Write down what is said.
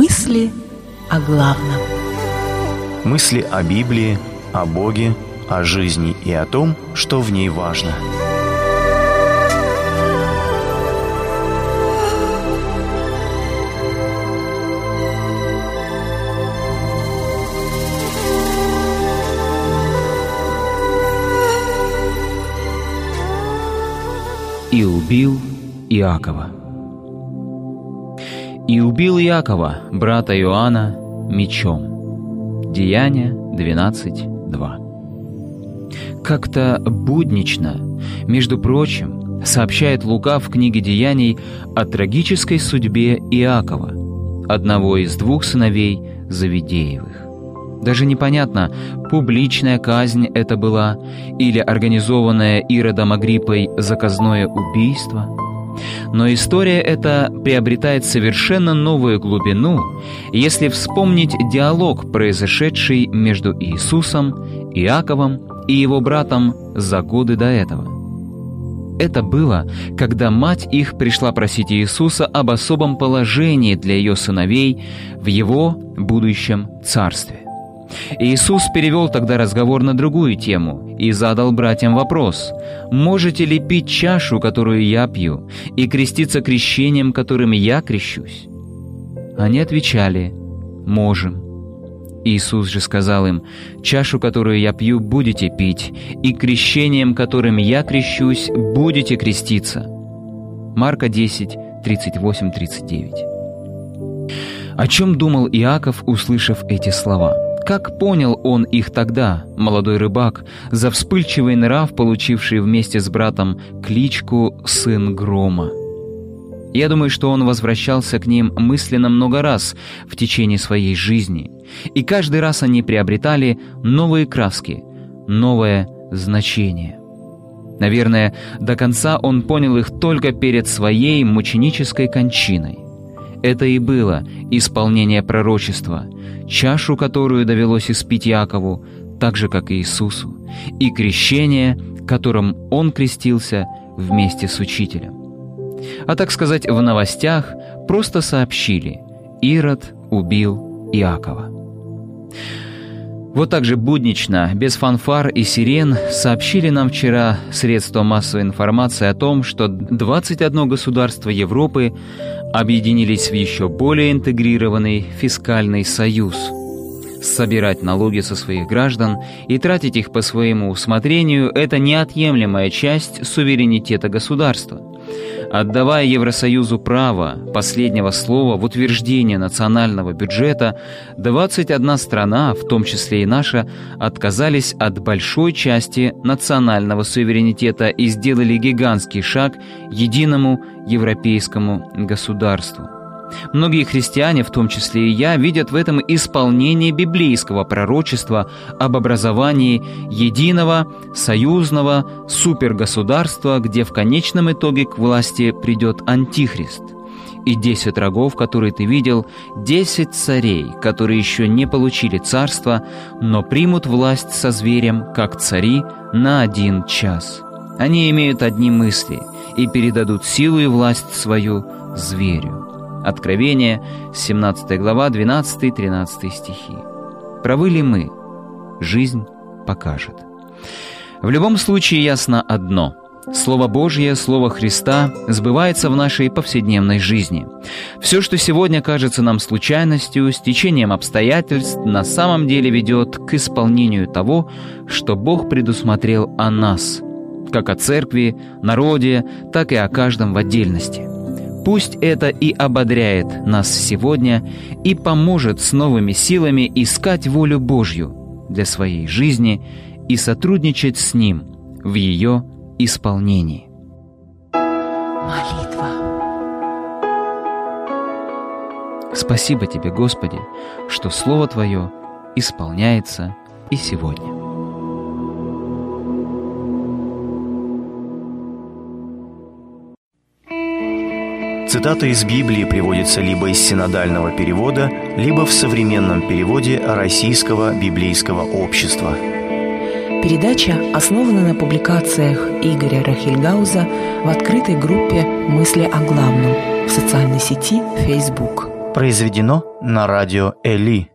Мысли о главном. Мысли о Библии, о Боге, о жизни и о том, что в ней важно. И убил Иакова. И убил Иакова, брата Иоанна, мечом. Деяние 12.2. Как-то буднично, между прочим, сообщает Лука в книге Деяний о трагической судьбе Иакова, одного из двух сыновей Завидеевых. Даже непонятно, публичная казнь это была или организованное Иродом Агриппой заказное убийство – но история эта приобретает совершенно новую глубину, если вспомнить диалог, произошедший между Иисусом, Иаковом и его братом за годы до этого. Это было, когда мать их пришла просить Иисуса об особом положении для ее сыновей в его будущем царстве. Иисус перевел тогда разговор на другую тему и задал братьям вопрос, «Можете ли пить чашу, которую я пью, и креститься крещением, которым я крещусь?» Они отвечали, «Можем». Иисус же сказал им, «Чашу, которую я пью, будете пить, и крещением, которым я крещусь, будете креститься». Марка 10, 38-39. О чем думал Иаков, услышав эти слова? Как понял он их тогда, молодой рыбак, за вспыльчивый нрав, получивший вместе с братом кличку «Сын Грома»? Я думаю, что он возвращался к ним мысленно много раз в течение своей жизни, и каждый раз они приобретали новые краски, новое значение. Наверное, до конца он понял их только перед своей мученической кончиной. Это и было исполнение пророчества, чашу которую довелось испить Якову, так же, как и Иисусу, и крещение, которым он крестился вместе с учителем. А так сказать, в новостях просто сообщили «Ирод убил Иакова». Вот так же буднично, без фанфар и сирен, сообщили нам вчера средства массовой информации о том, что 21 государство Европы объединились в еще более интегрированный фискальный союз. Собирать налоги со своих граждан и тратить их по своему усмотрению – это неотъемлемая часть суверенитета государства – Отдавая Евросоюзу право последнего слова в утверждении национального бюджета, 21 страна, в том числе и наша, отказались от большой части национального суверенитета и сделали гигантский шаг единому европейскому государству. Многие христиане, в том числе и я, видят в этом исполнение библейского пророчества об образовании единого, союзного супергосударства, где в конечном итоге к власти придет Антихрист. И десять рогов, которые ты видел, десять царей, которые еще не получили царство, но примут власть со зверем, как цари, на один час. Они имеют одни мысли и передадут силу и власть свою зверю. Откровение, 17 глава, 12-13 стихи. Правы ли мы? Жизнь покажет. В любом случае ясно одно – Слово Божье, Слово Христа сбывается в нашей повседневной жизни. Все, что сегодня кажется нам случайностью, стечением обстоятельств, на самом деле ведет к исполнению того, что Бог предусмотрел о нас, как о церкви, народе, так и о каждом в отдельности. Пусть это и ободряет нас сегодня и поможет с новыми силами искать волю Божью для своей жизни и сотрудничать с Ним в ее исполнении. Молитва. Спасибо Тебе, Господи, что Слово Твое исполняется и сегодня. Цитата из Библии приводится либо из синодального перевода, либо в современном переводе Российского библейского общества. Передача основана на публикациях Игоря Рахильгауза в открытой группе «Мысли о главном» в социальной сети Facebook. Произведено на радио Эли.